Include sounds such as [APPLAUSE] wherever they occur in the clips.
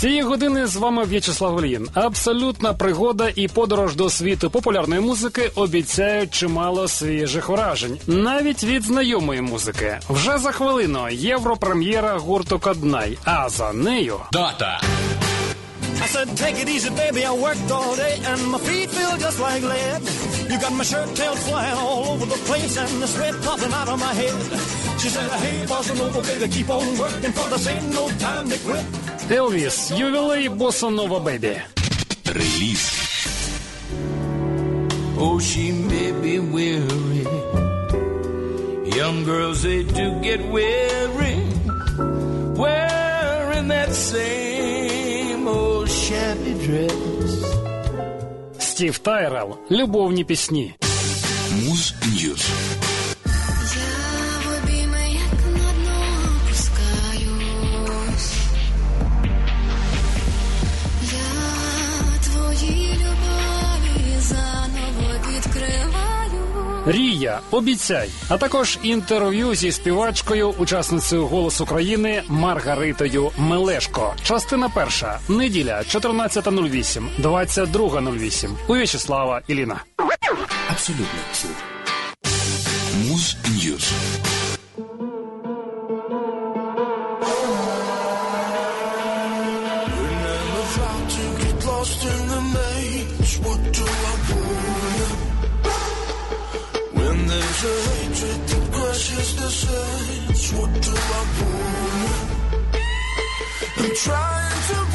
Цієї години з вами В'ячеслав Олін. Абсолютна пригода і подорож до світу популярної музики обіцяють чимало свіжих вражень, навіть від знайомої музики. Вже за хвилину європрем'єра гурту Каднай. А за нею Дата. I said, take it easy, baby. I worked all day and my feet feel just like lead. You got my shirt tails flying all over the place and the sweat popping out of my head. She said, hey, bossa nova, baby, keep on working for this ain't no time to quit. Елвіс, ювілей Боssa Нова Бебі. Реліз. Oh, she may be weary. Young girls, they do get weary. Wearing that same old shabby dress. Стів Тайрел. Любовні пісні. Муз News. Рія, обіцяй, а також інтерв'ю зі співачкою, учасницею «Голос України» Маргаритою Мелешко. Частина перша. Неділя, 14.08, 22.08. У В'ячеслава Іліна. Абсолютно. Муз Ньюз. What do I want? I'm trying to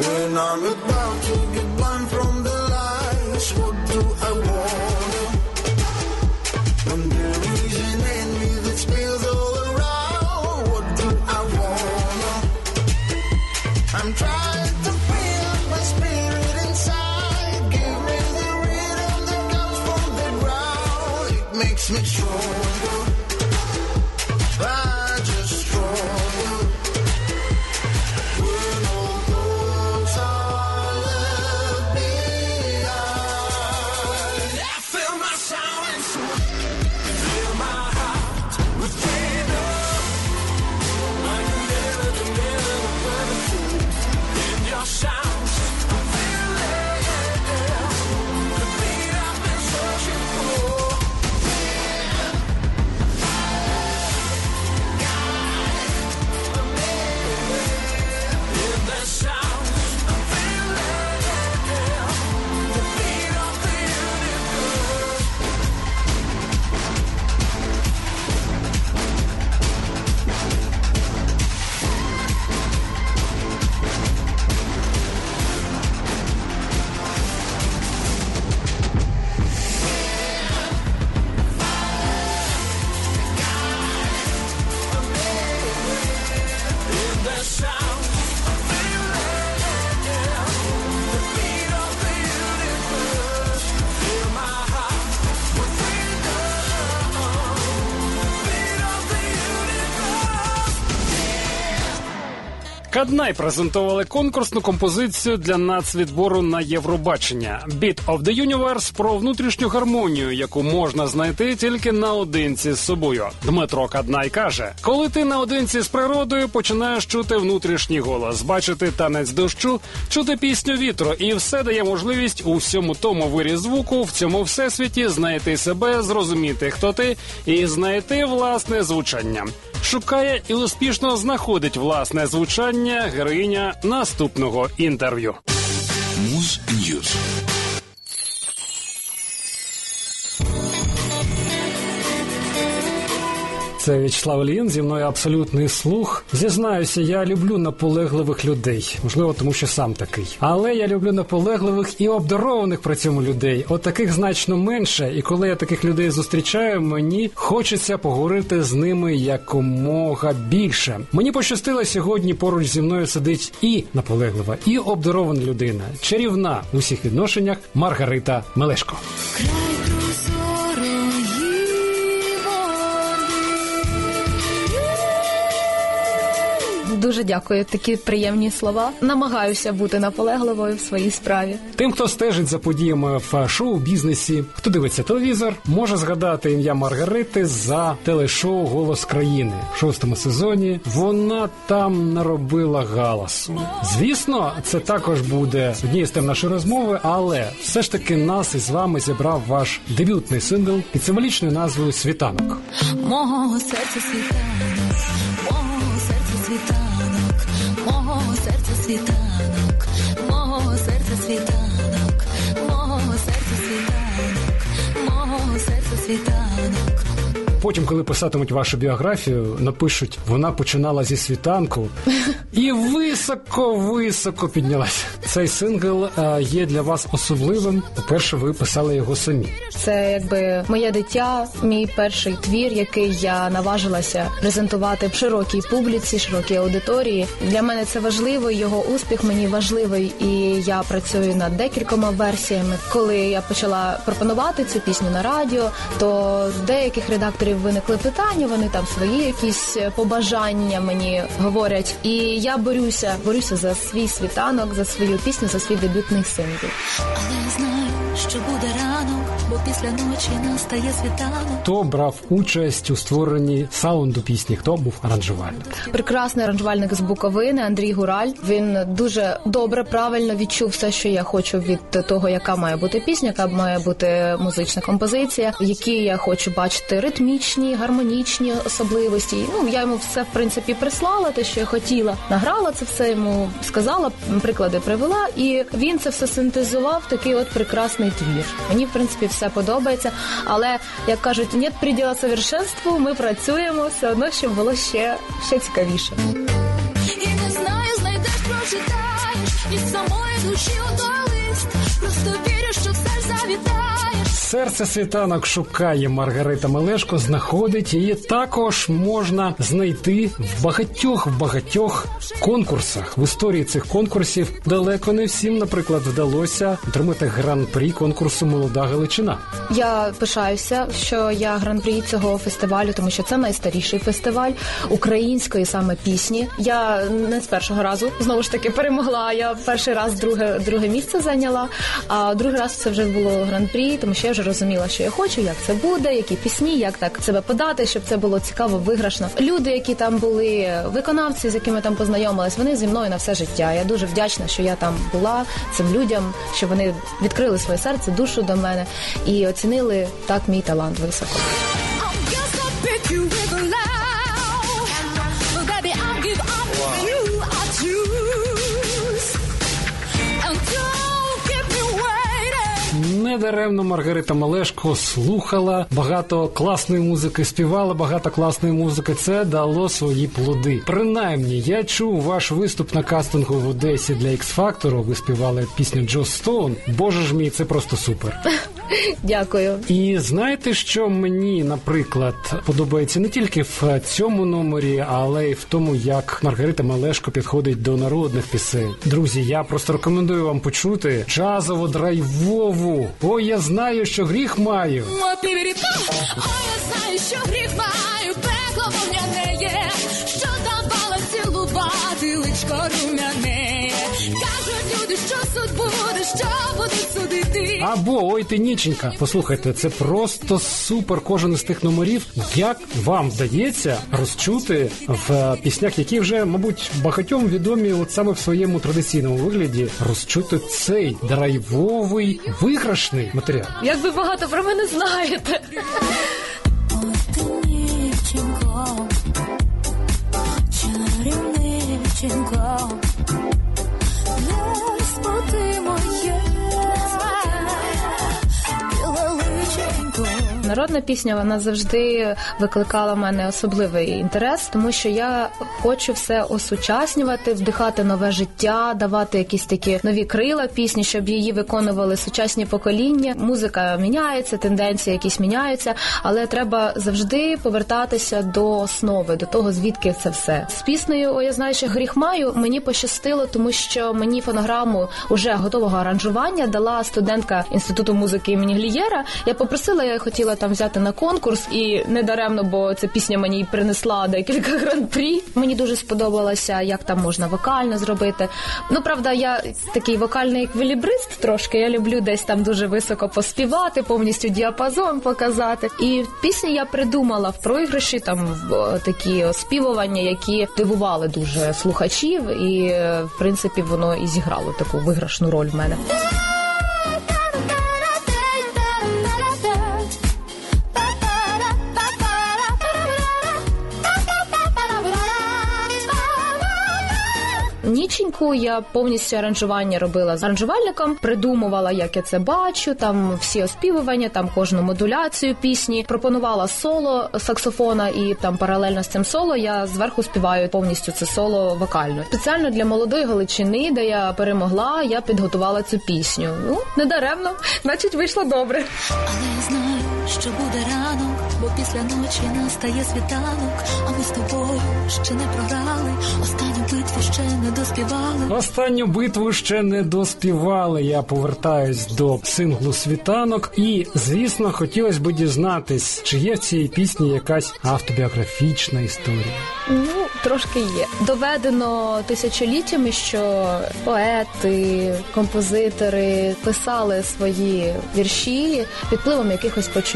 When I'm about to get blind from the lights, what do I want? Каднай презентували конкурсну композицію для нацвідбору на Євробачення «Beat of the Universe» про внутрішню гармонію, яку можна знайти тільки наодинці з собою. Дмитро Каднай каже: коли ти наодинці з природою, починаєш чути внутрішній голос, бачити танець дощу, чути пісню вітру, і все дає можливість у всьому тому вирі звуку, в цьому всесвіті знайти себе, зрозуміти, хто ти, і знайти власне звучання. Шукає і успішно знаходить власне звучання героїня наступного інтерв'ю. Муз Ньюз. Це В'ячеслав Лін, зі мною абсолютний слух. Зізнаюся, я люблю наполегливих людей, можливо, тому що сам такий. Але я люблю наполегливих і обдарованих при цьому людей. От таких значно менше. І коли я таких людей зустрічаю, мені хочеться поговорити з ними якомога більше. Мені пощастило сьогодні. Поруч зі мною сидить і наполеглива, і обдарована людина, чарівна в усіх відношеннях Маргарита Мелешко. Дуже дякую, такі приємні слова. Намагаюся бути наполегливою в своїй справі. Тим, хто стежить за подіями в шоу-бізнесі, хто дивиться телевізор, може згадати ім'я Маргарити за телешоу Голос країни в шостому сезоні. Вона там наробила галасу. Звісно, це також буде однією з тем нашої розмови, але все ж таки нас із вами зібрав ваш дебютний сингл під символічною назвою Світанок. Мого серця світанок, мого серця світанок, світанок, мого серця світанок, мого серця світанок, мого серця світанок. Потім, коли писатимуть вашу біографію, напишуть, вона починала зі світанку і високо-високо піднялася. Цей сингл е, є для вас особливим. По-перше, ви писали його самі. Це якби моє дитя, мій перший твір, який я наважилася презентувати в широкій публіці, широкій аудиторії. Для мене це важливо. Його успіх мені важливий, і я працюю над декількома версіями. Коли я почала пропонувати цю пісню на радіо, то деяких редакторів виникли питання. Вони там свої якісь побажання мені говорять. І я борюся, борюся за свій світанок, за свою пісню, за свій дебютний сингл. Але я знаю, що буде ранок, бо після ночі настає світанок. Хто брав участь у створенні саунду пісні? Хто був аранжувальник? Прекрасний аранжувальник з Буковини Андрій Гураль. Він дуже добре, правильно відчув все, що я хочу від того, яка має бути пісня, яка має бути музична композиція, які я хочу бачити ритмічні, гармонічні особливості. Ну я йому все в принципі прислала, те, що я хотіла. Награла це все йому, сказала, приклади привела, і він це все синтезував. Такий от прекрасний твір. Мені в принципі все подобається. Але як кажуть, нет приділа совершенству. Ми працюємо все одно, щоб було ще, ще цікавіше. І не знаю, знайдеш, прочитаєш із самої душі ото лист. Просто вірю, що все. Серце світанок шукає Маргарита Мелешко, знаходить її також можна знайти в багатьох багатьох конкурсах. В історії цих конкурсів далеко не всім, наприклад, вдалося отримати гран-прі конкурсу Молода Галичина. Я пишаюся, що я гран-прі цього фестивалю, тому що це найстаріший фестиваль української саме пісні. Я не з першого разу знову ж таки перемогла. Я перший раз друге друге місце зайняла, а другий раз це вже було гран-прі, тому що я вже розуміла, що я хочу, як це буде, які пісні, як так себе подати, щоб це було цікаво, виграшно. Люди, які там були, виконавці, з якими там познайомилась, вони зі мною на все життя. Я дуже вдячна, що я там була цим людям, що вони відкрили своє серце, душу до мене і оцінили так мій талант високо. Недаремно Маргарита Малешко слухала багато класної музики, співала багато класної музики. Це дало свої плоди. Принаймні, я чув ваш виступ на кастингу в Одесі для X-Factor. Ви співали пісню Джо Стоун. Боже ж мій, це просто супер. [LAUGHS] Дякую. І знаєте, що мені, наприклад, подобається не тільки в цьому номері, але й в тому, як Маргарита Малешко підходить до народних пісень. Друзі, я просто рекомендую вам почути джазово драйвову. Ой, я знаю, що гріх маю. Ой, я знаю, що гріх маю, пекло вогняне є, що давала цілувати личко румяне. Що суд буде, що будуть судити. Або ой ти ніченька. Послухайте, це просто супер. Кожен із тих номерів. Як вам вдається розчути в піснях, які вже, мабуть, багатьом відомі, от саме в своєму традиційному вигляді, розчути цей драйвовий виграшний матеріал. Як ви багато про мене знаєте. Ой, Народна пісня вона завжди викликала в мене особливий інтерес, тому що я хочу все осучаснювати, вдихати нове життя, давати якісь такі нові крила пісні, щоб її виконували сучасні покоління. Музика міняється, тенденції якісь міняються, але треба завжди повертатися до основи, до того звідки це все. З піснею «О, я знаю, що гріх маю мені пощастило, тому що мені фонограму уже готового аранжування дала студентка інституту музики імені Глієра. Я попросила, я хотіла там взяти на конкурс, і не даремно, бо ця пісня мені принесла декілька [LAUGHS] гран-прі. Мені дуже сподобалося, як там можна вокально зробити. Ну правда, я такий вокальний еквілібрист трошки. Я люблю десь там дуже високо поспівати, повністю діапазон показати. І пісні я придумала в проіграші там такі оспівування, які дивували дуже слухачів, і е, в принципі воно і зіграло таку виграшну роль в мене. Ніченьку я повністю аранжування робила з аранжувальником, придумувала, як я це бачу, там всі оспівування, там кожну модуляцію пісні. Пропонувала соло саксофона, і там паралельно з цим соло я зверху співаю повністю це соло вокально. Спеціально для молодої Галичини, де я перемогла, я підготувала цю пісню. Ну не даремно, значить вийшло добре. Але знаю, що буде ранок, бо після ночі настає світанок, а ми з тобою ще не програли, останню битву ще не доспівали. Останню битву ще не доспівали. Я повертаюсь до синглу світанок, і звісно, хотілося б дізнатись, чи є в цій пісні якась автобіографічна історія. Ну, трошки є. Доведено тисячоліттями, що поети, композитори писали свої вірші під впливом якихось почуттів,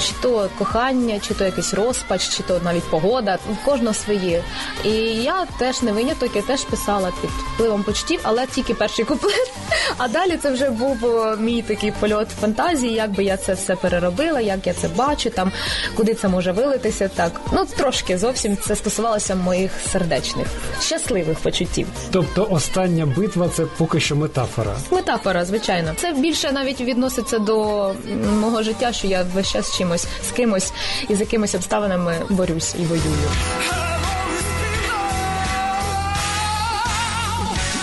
чи то кохання, чи то якийсь розпач, чи то навіть погода. В кожного свої. І я теж не виняток, я теж писала під впливом почуттів, але тільки перший куплет. А далі це вже був мій такий польот фантазії, як би я це все переробила, як я це бачу, там куди це може вилитися. Так ну трошки зовсім це стосувалося моїх сердечних щасливих почуттів. Тобто, остання битва це поки що метафора. Метафора, звичайно, це більше навіть відноситься до мого життя, що я весь час чимось з кимось і з якимись обставинами борюсь і воюю.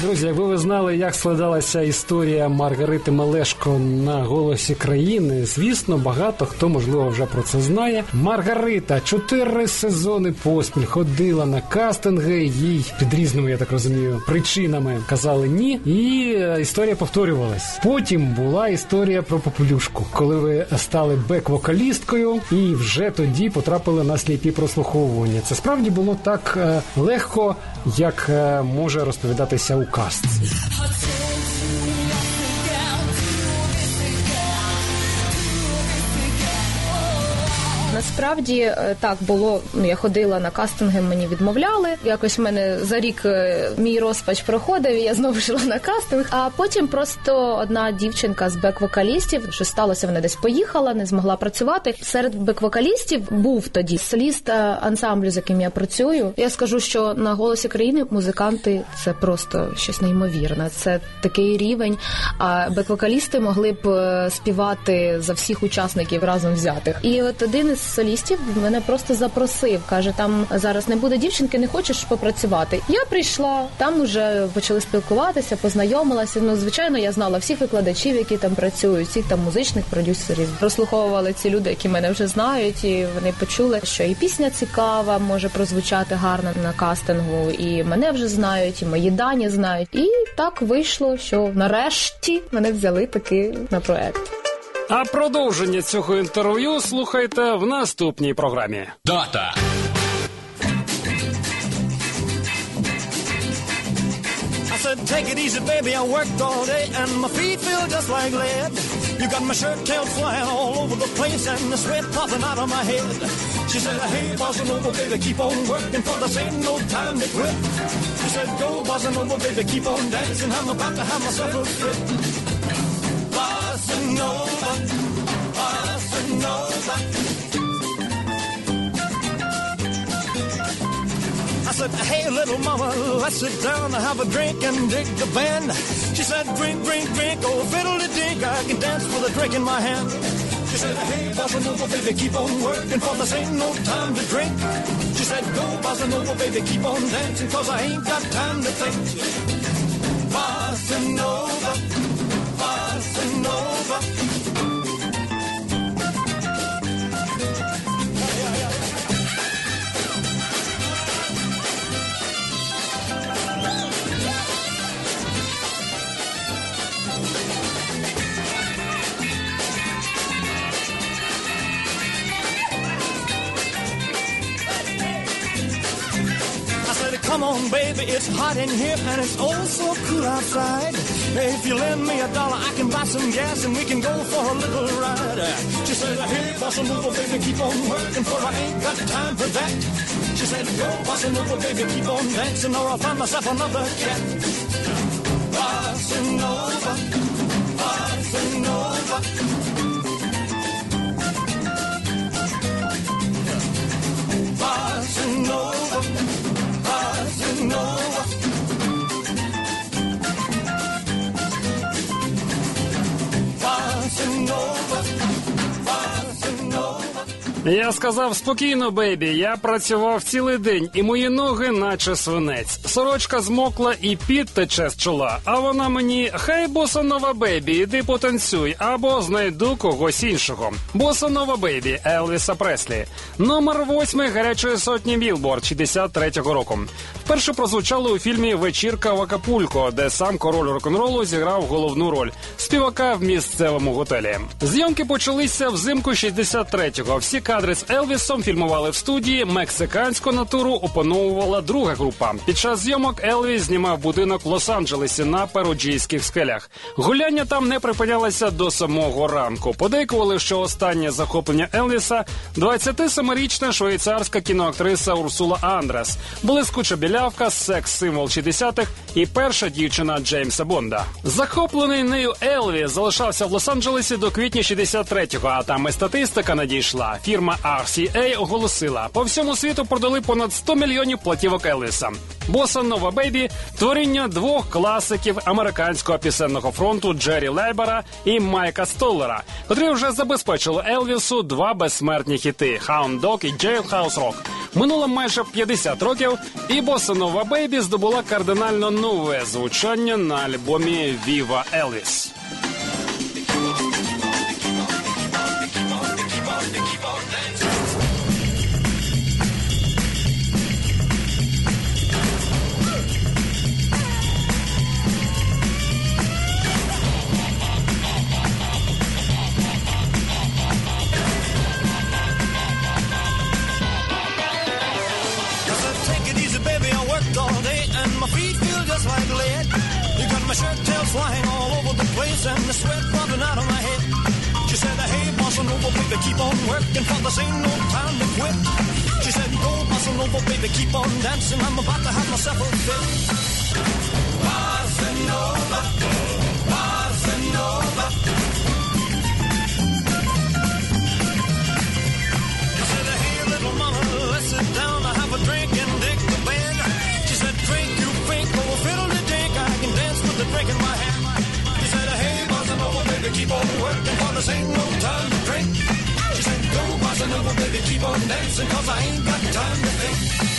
Друзі, якби ви знали, як складалася історія Маргарити Малешко на голосі країни, звісно, багато хто можливо вже про це знає. Маргарита чотири сезони поспіль ходила на кастинги. Їй під різними, я так розумію, причинами казали ні, і е, історія повторювалась. Потім була історія про попелюшку, коли ви стали бек-вокалісткою і вже тоді потрапили на сліпі прослуховування. Це справді було так е, легко, як е, може розповідатися у кастці. Насправді е, так було. Ну я ходила на кастинги, мені відмовляли. Якось в мене за рік е, мій розпач проходив. і Я знову йшла на кастинг. А потім просто одна дівчинка з бек-вокалістів, що сталося, вона десь поїхала, не змогла працювати. Серед бек-вокалістів був тоді соліст е, ансамблю, з яким я працюю. Я скажу, що на голосі країни музиканти це просто щось неймовірне. Це такий рівень. А бек-вокалісти могли б співати за всіх учасників разом взятих. І от один із солістів мене просто запросив. каже: там зараз не буде дівчинки, не хочеш попрацювати. Я прийшла, там уже почали спілкуватися, познайомилася. Ну, звичайно, я знала всіх викладачів, які там працюють, всіх там музичних продюсерів. Прослуховували ці люди, які мене вже знають, і вони почули, що і пісня цікава, може прозвучати гарно на кастингу, і мене вже знають, і мої дані знають. І так вийшло, що нарешті мене взяли таки на проект. А продовження цього інтерв'ю слухайте в наступній програмі. Дата. take it easy, baby. I worked all day and my feet feel just like lead. You got my shirt tail flying all over the place and the sweat popping out of my head. She said, hey, bossa nova, baby, keep on working for this ain't no time to quit. She said, go, bossa nova, baby, keep on dancing. I'm about to have myself a fit. I said, hey, little mama, let's sit down and have a drink and dig the band. She said, drink, drink, drink, oh, fiddle dink, I can dance with a drink in my hand. She said, hey, bossa nova, baby, keep on working, for this ain't no time to drink. She said, go, bossa nova, baby, keep on dancing, cause I ain't got time to think. Bossa nova, Nova. Come on, baby, it's hot in here and it's oh so cool outside. If you lend me a dollar, I can buy some gas and we can go for a little ride. She said, hey, bossa nova, baby, keep on working for I ain't got time for that. She said, go, bossa nova, baby, keep on dancing or I'll find myself another cat. Bossa nova, bossa nova. Nova, Я сказав спокійно, бейбі. Я працював цілий день, і мої ноги, наче свинець. Сорочка змокла і під тече з чола. А вона мені хай босанова бейбі, іди потанцюй, або знайду когось іншого. Босанова бейбі Елвіса Преслі. Номер восьмий гарячої сотні Білборд 63-го року. Вперше прозвучало у фільмі Вечірка в Акапулько, де сам король рок-н-ролу зіграв головну роль співака в місцевому готелі. Зйомки почалися взимку 63-го. Всі кадри з Елвісом фільмували в студії. Мексиканську натуру опановувала друга група. Під час зйомок Елвіс знімав будинок в Лос-Анджелесі на перуджійських скелях. Гуляння там не припинялося до самого ранку. Подейкували, що останнє захоплення Елвіса 27-річна швейцарська кіноактриса Урсула Андрес, блискуча білявка, секс-символ 60-х і перша дівчина Джеймса Бонда. Захоплений нею Елвіс залишався в Лос-Анджелесі до квітня 63-го, а там і статистика надійшла. Фірма RCA оголосила, по всьому світу продали понад 100 мільйонів платівок Елвіса. Боса Нова Бейбі творіння двох класиків американського пісенного фронту Джері Лейбера і Майка Столлера, котрі вже забезпечили Елвісу два безсмертні хіти Hound Dog і Jailhouse Rock. Минуло майже 50 років, і Боса Нова Бейбі здобула кардинально нове звучання на альбомі Віва Елвіс. Tail flying all over the place and the sweat bubbling out of my head. She said, hey, bossa nova, baby, keep on working for this ain't no time to quit. She said, go, bossa nova, baby, keep on dancing. I'm about to have myself a fit. Bossa nova, baby, keep on dancing, cause I ain't got time to think.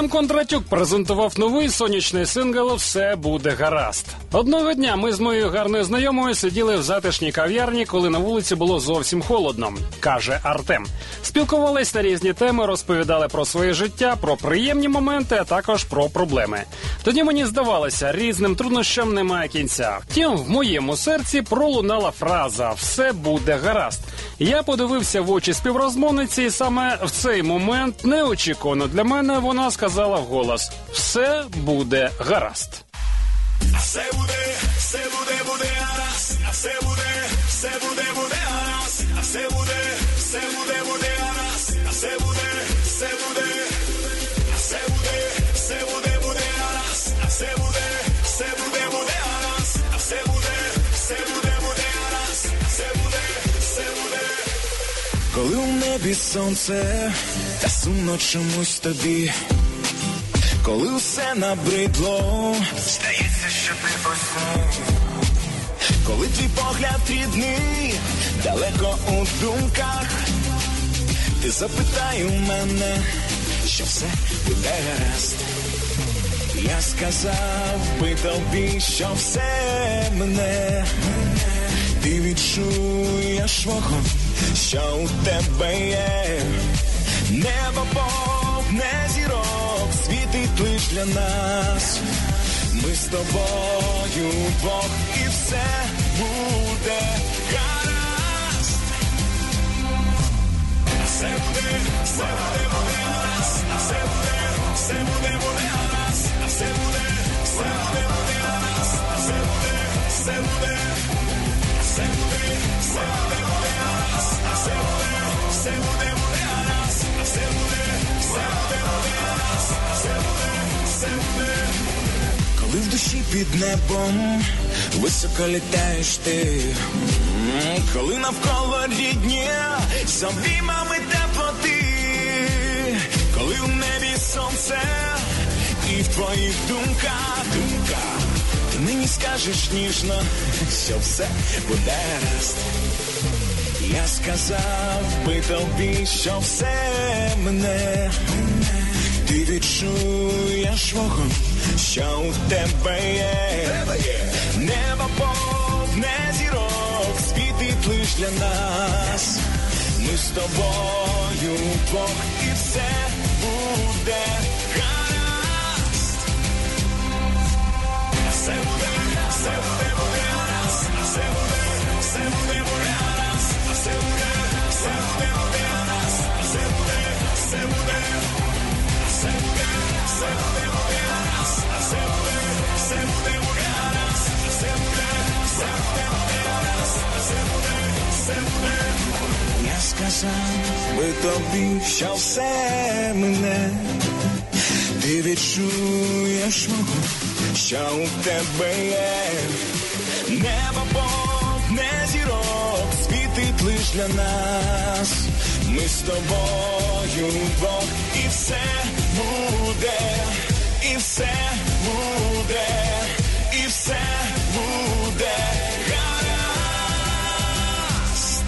Артем Кондратюк презентував новий сонячний сингл Все буде гаразд. Одного дня ми з моєю гарною знайомою сиділи в затишній кав'ярні, коли на вулиці було зовсім холодно, каже Артем. Спілкувались на різні теми, розповідали про своє життя, про приємні моменти, а також про проблеми. Тоді мені здавалося, різним труднощам немає кінця. Втім, в моєму серці пролунала фраза Все буде гаразд. Я подивився в очі співрозмовниці, і саме в цей момент неочікувано для мене вона сказала вголос: Все буде гаразд. Все буде, все буде, буде гаразд, а все буде, все буде, буде гаразд, а все буде, все буде, буде гаразд, а все буде, все буде, а все буде, все буде, буде гаразд, а все буде, все буде, буде гаразд, а все буде, все буде. Коли у небі сонце, та сумно чомусь тобі. Коли усе набридло, здається, що ти посмів. Коли твій погляд рідний, далеко у думках, ти запитай у мене, що все буде гаразд. Я сказав би тобі, що все мене, ти відчуєш вогонь, що у тебе є. Небо повне зірок, світить лиш для нас. Ми з тобою Бог і все буде гаразд. Все буде, все буде, буде гаразд. Все буде, все буде, буде гаразд. Все буде, все буде, буде гаразд. Все буде, все буде. Все буде, все буде, буде гаразд. Все буде, все буде, буде гаразд. Все буде, все буде, буде гаразд. Все буде, все буде. Коли в душі під небом високо літаєш ти, коли навколо рідні з обіймами теплоти, коли в небі сонце і в твоїх думках. Думка, ти мені скажеш ніжно, що все буде гаразд. Я сказав би тобі, що все мене, ти відчуєш вогонь, що у тебе є. Небо повне зірок, світить лиш для нас. Ми з тобою Бог і все буде Я сказав би тобі, що все мене. Ти відчуєш мого, що у тебе є. Небо повне зірок, світить лиш для нас. Ми з тобою вдвох, і все буде, і все буде, і все буде гаразд.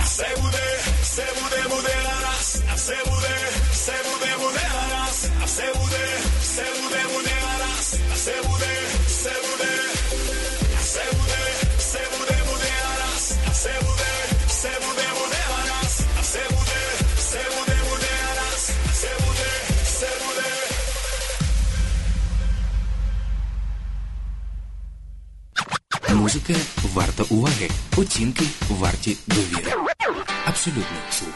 А все буде, все буде, буде гаразд. А все буде, оцінки варті довіри. Абсолютно слух.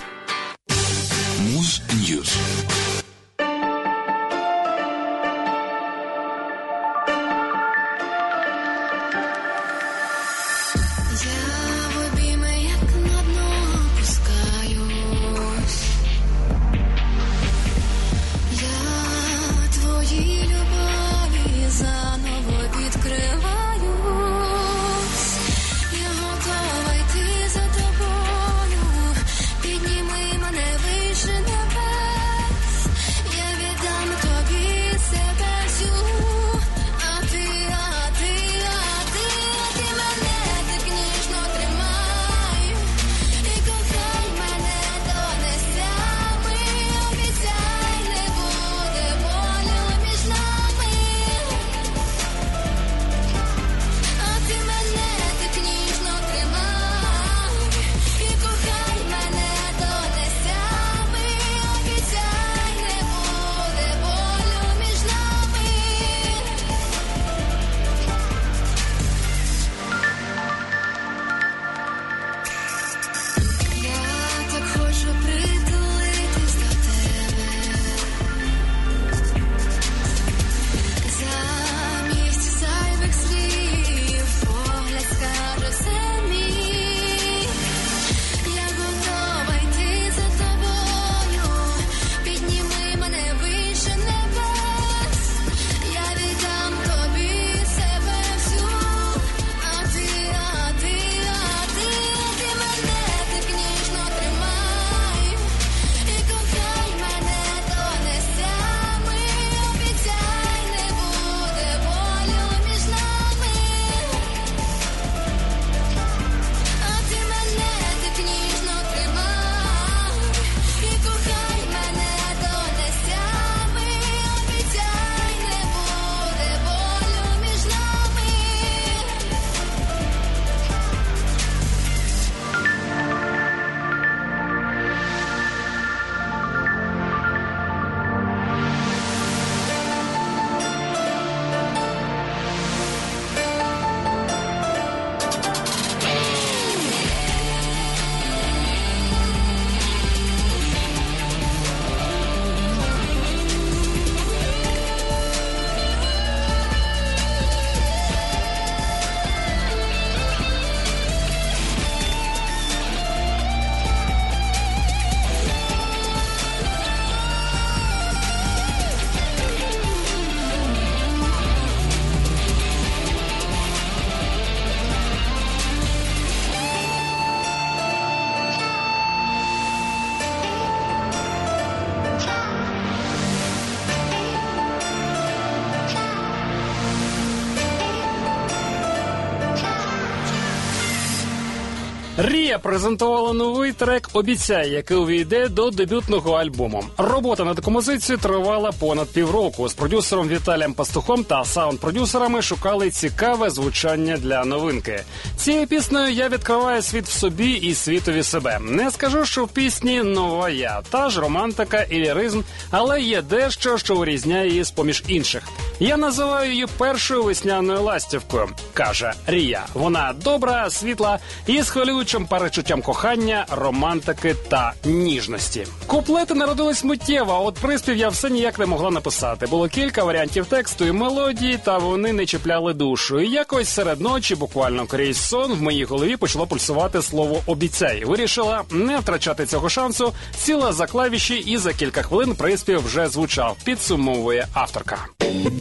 Рія презентувала новий трек Обіцяй, який увійде до дебютного альбому. Робота над композицією тривала понад півроку. З продюсером Віталієм Пастухом та саунд-продюсерами шукали цікаве звучання для новинки. Цією піснею я відкриваю світ в собі і світові себе. Не скажу, що в пісні нова я, та ж романтика і ліризм, але є дещо, що вирізняє її з поміж інших. Я називаю її першою весняною ластівкою, каже Рія. Вона добра, світла і з хвилюючим перечуттям кохання, романтики та ніжності. Куплети народились миттєво, от приспів я все ніяк не могла написати. Було кілька варіантів тексту і мелодії, та вони не чіпляли душу. І якось серед ночі, буквально крізь сон, в моїй голові почало пульсувати слово обіцяй. Вирішила не втрачати цього шансу, сіла за клавіші і за кілька хвилин приспів вже звучав. Підсумовує авторка.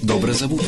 Добре забути.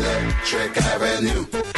Electric Avenue.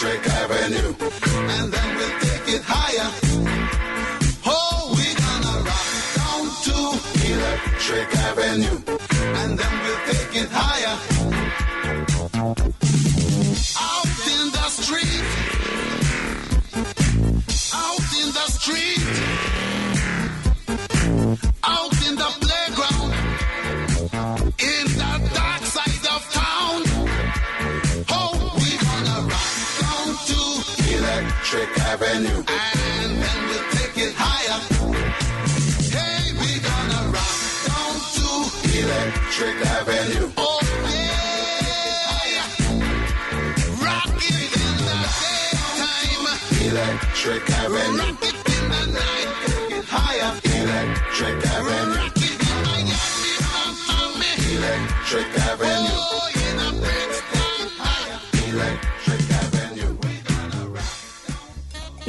Electric Avenue. And then we'll take it higher. Oh, we gonna rock down to Electric Avenue. Avenue. And then we'll take it higher. Hey, we gonna rock down to Electric Avenue. Oh, yeah. In the daytime. Electric Avenue. Rock it in the night. Take higher. Electric Avenue. Rock it in Miami, Miami. Electric Avenue.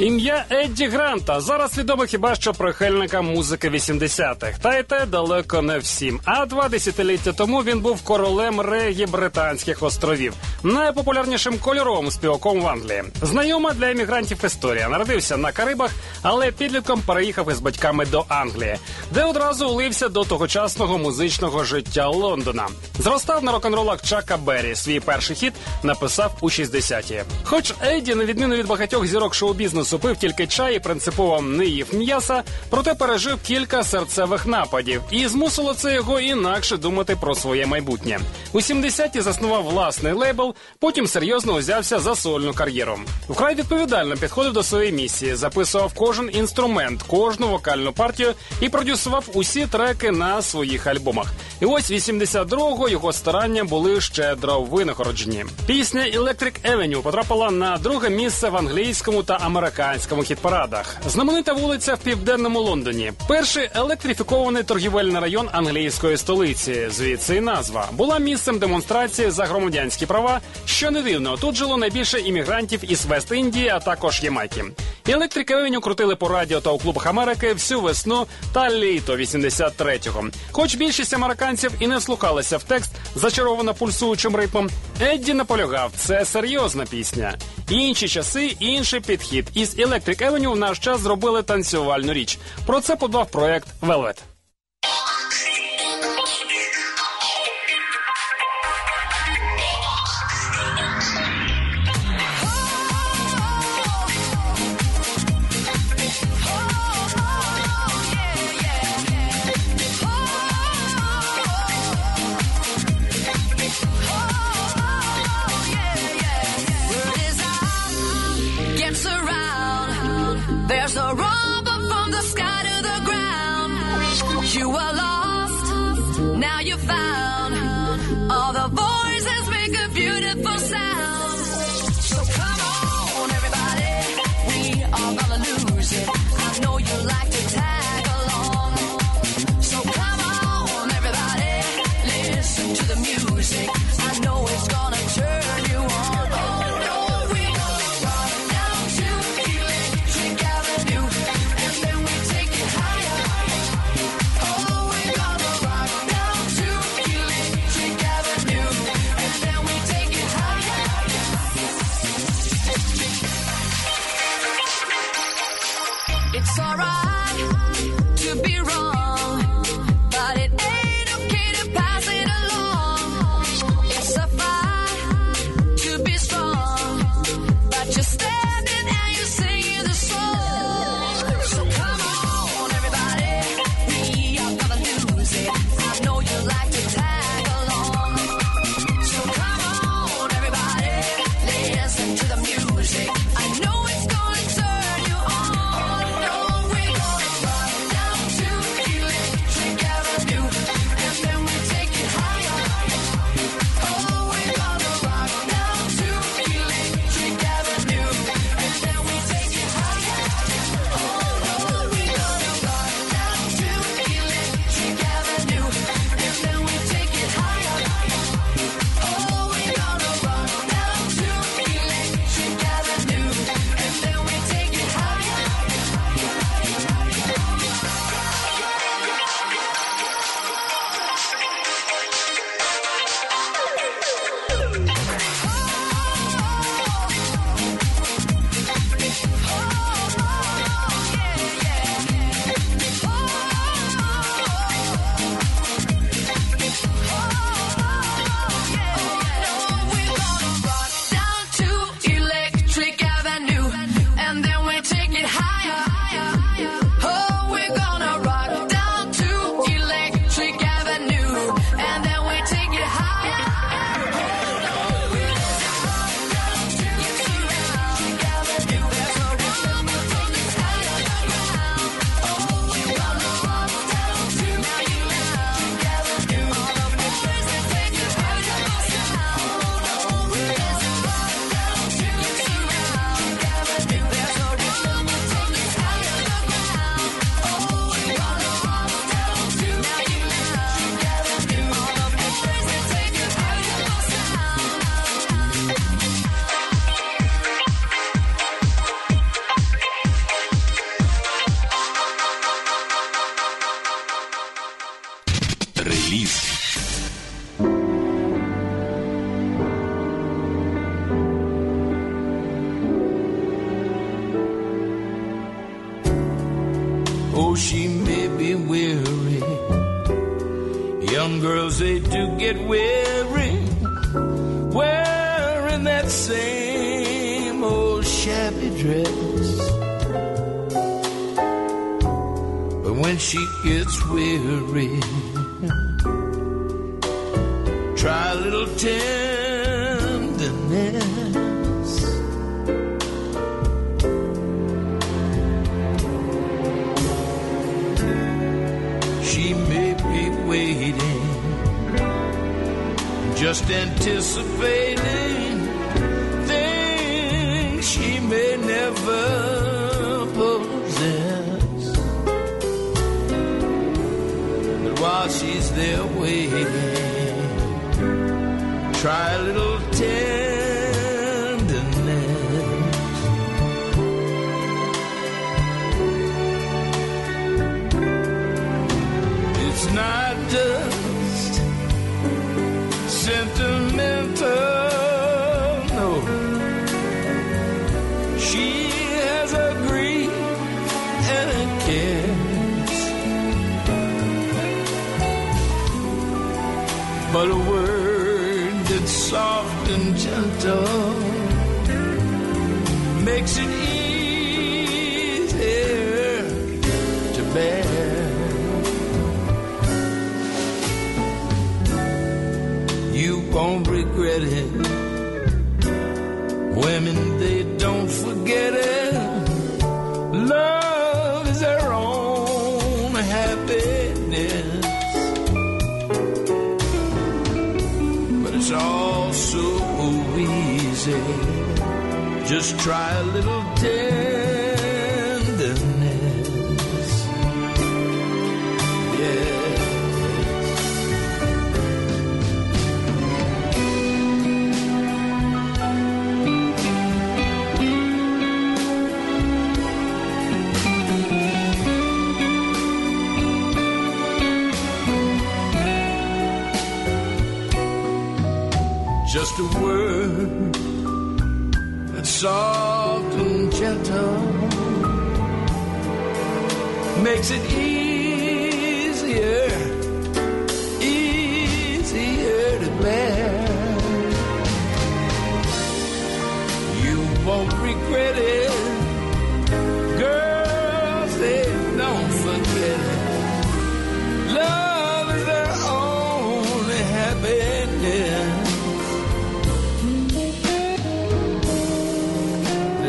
Ім'я Едді Гранта зараз відомо хіба що прихильникам музики 80-х. Та й те далеко не всім. А два десятиліття тому він був королем регі британських островів, найпопулярнішим кольоровим співаком в Англії. Знайома для емігрантів історія. Народився на Карибах, але підлітком переїхав із батьками до Англії, де одразу улився до тогочасного музичного життя Лондона. Зростав на рок-н-ролах Чака Беррі. Свій перший хіт написав у 60-ті. Хоч Еді, на відміну від багатьох зірок шоу-бізнесу, пив тільки чай і принципово не їв м'яса, проте пережив кілька серцевих нападів, і змусило це його інакше думати про своє майбутнє. У 70-ті заснував власний лейбл, потім серйозно узявся за сольну кар'єру. Вкрай відповідально підходив до своєї місії, записував кожен інструмент, кожну вокальну партію і продюсував усі треки на своїх альбомах. І ось 82-го його старання були щедро винагороджені. Пісня Electric Avenue потрапила на друге місце в англійському та американському хіт-парадах. Знаменита вулиця в південному Лондоні. Перший електрифікований торгівельний район англійської столиці. Звідси і назва була місцем демонстрації за громадянські права. Що не дивно, тут жило найбільше іммігрантів із Вест-Індії, а також Ямайки. Electric Avenue крутили по радіо та у клубах Америки всю весну та літо 83-го. Хоч більшість американців і не вслухалися в текст, зачаровано пульсуючим ритмом, Едді наполягав, це серйозна пісня. Інші часи, інший підхід. Із Electric Avenue в наш час зробили танцювальну річ. Про це подбав проект Velvet. Just a word that's soft and gentle makes it easier, easier to bear. You won't regret it,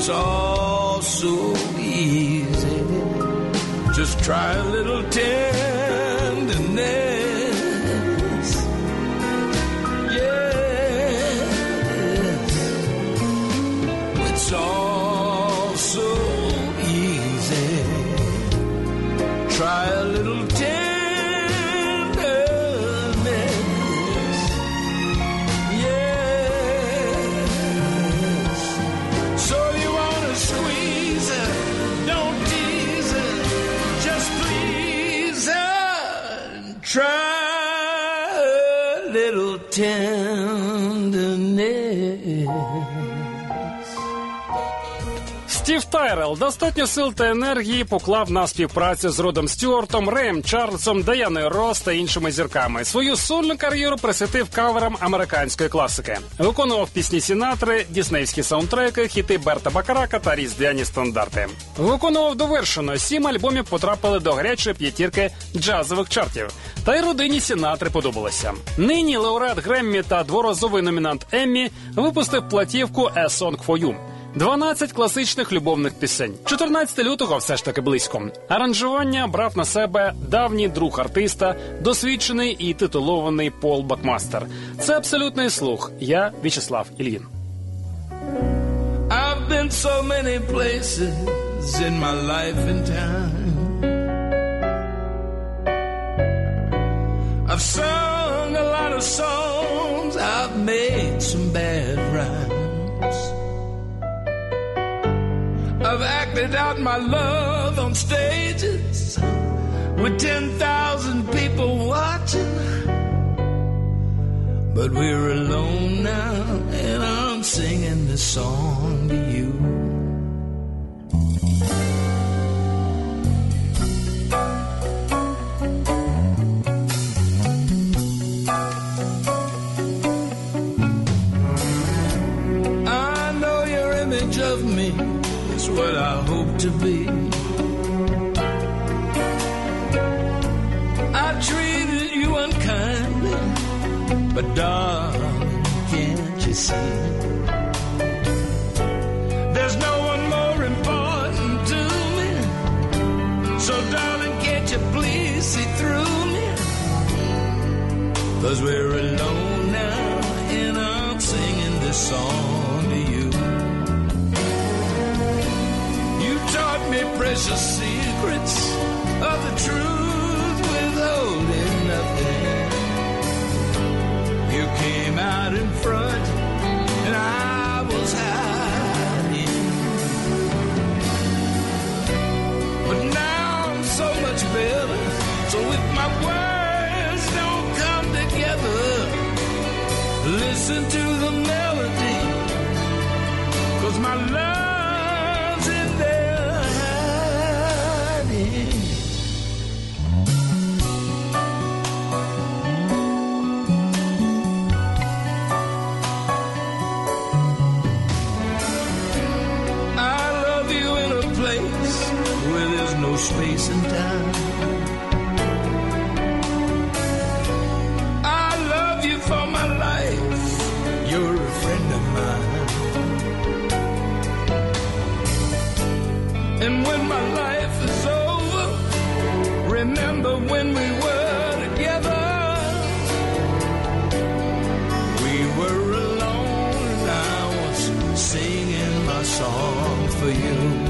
It's all so easy. Just try a little tenderness. Тайрел достатньо сил та енергії поклав на співпрацю з Родом Стюартом, Реєм Чарльзом, Даяною Рос та іншими зірками. Свою сольну кар'єру присвятив каверам американської класики. Виконував пісні Сінатри, діснейські саундтреки, хіти Берта Бакарака та різдвяні стандарти. Виконував довершено. Сім альбомів потрапили до гарячої п'ятірки джазових чартів. Та й родині Сінатри подобалося. Нині лауреат Греммі та дворазовий номінант Еммі випустив платівку «A Song for You». 12 класичних любовних пісень. 14 лютого все ж таки близько. Аранжування брав на себе давній друг артиста, досвідчений і титулований Пол Бакмастер. Це абсолютний слух. Я В'ячеслав Ільїн. I've been so many places in my life and time. I've sung a lot of songs, I've made some bad rhymes. I've acted out my love on stages with 10,000 people watching. But we're alone now, and I'm singing this song to you. What I hope to be. I treated you unkindly, but darling, can't you see? There's no one more important to me. So, darling, can't you please see through me? Cause we're alone now, and I'm singing this song precious secrets of the truth, withholding nothing. You came out in front, and I was hiding. But now I'm so much better. So if my words don't come together, listen to the melody. Space and time. I love you for my life. You're a friend of mine. And when my life is over, remember when we were together. We were alone and I was singing my song for you.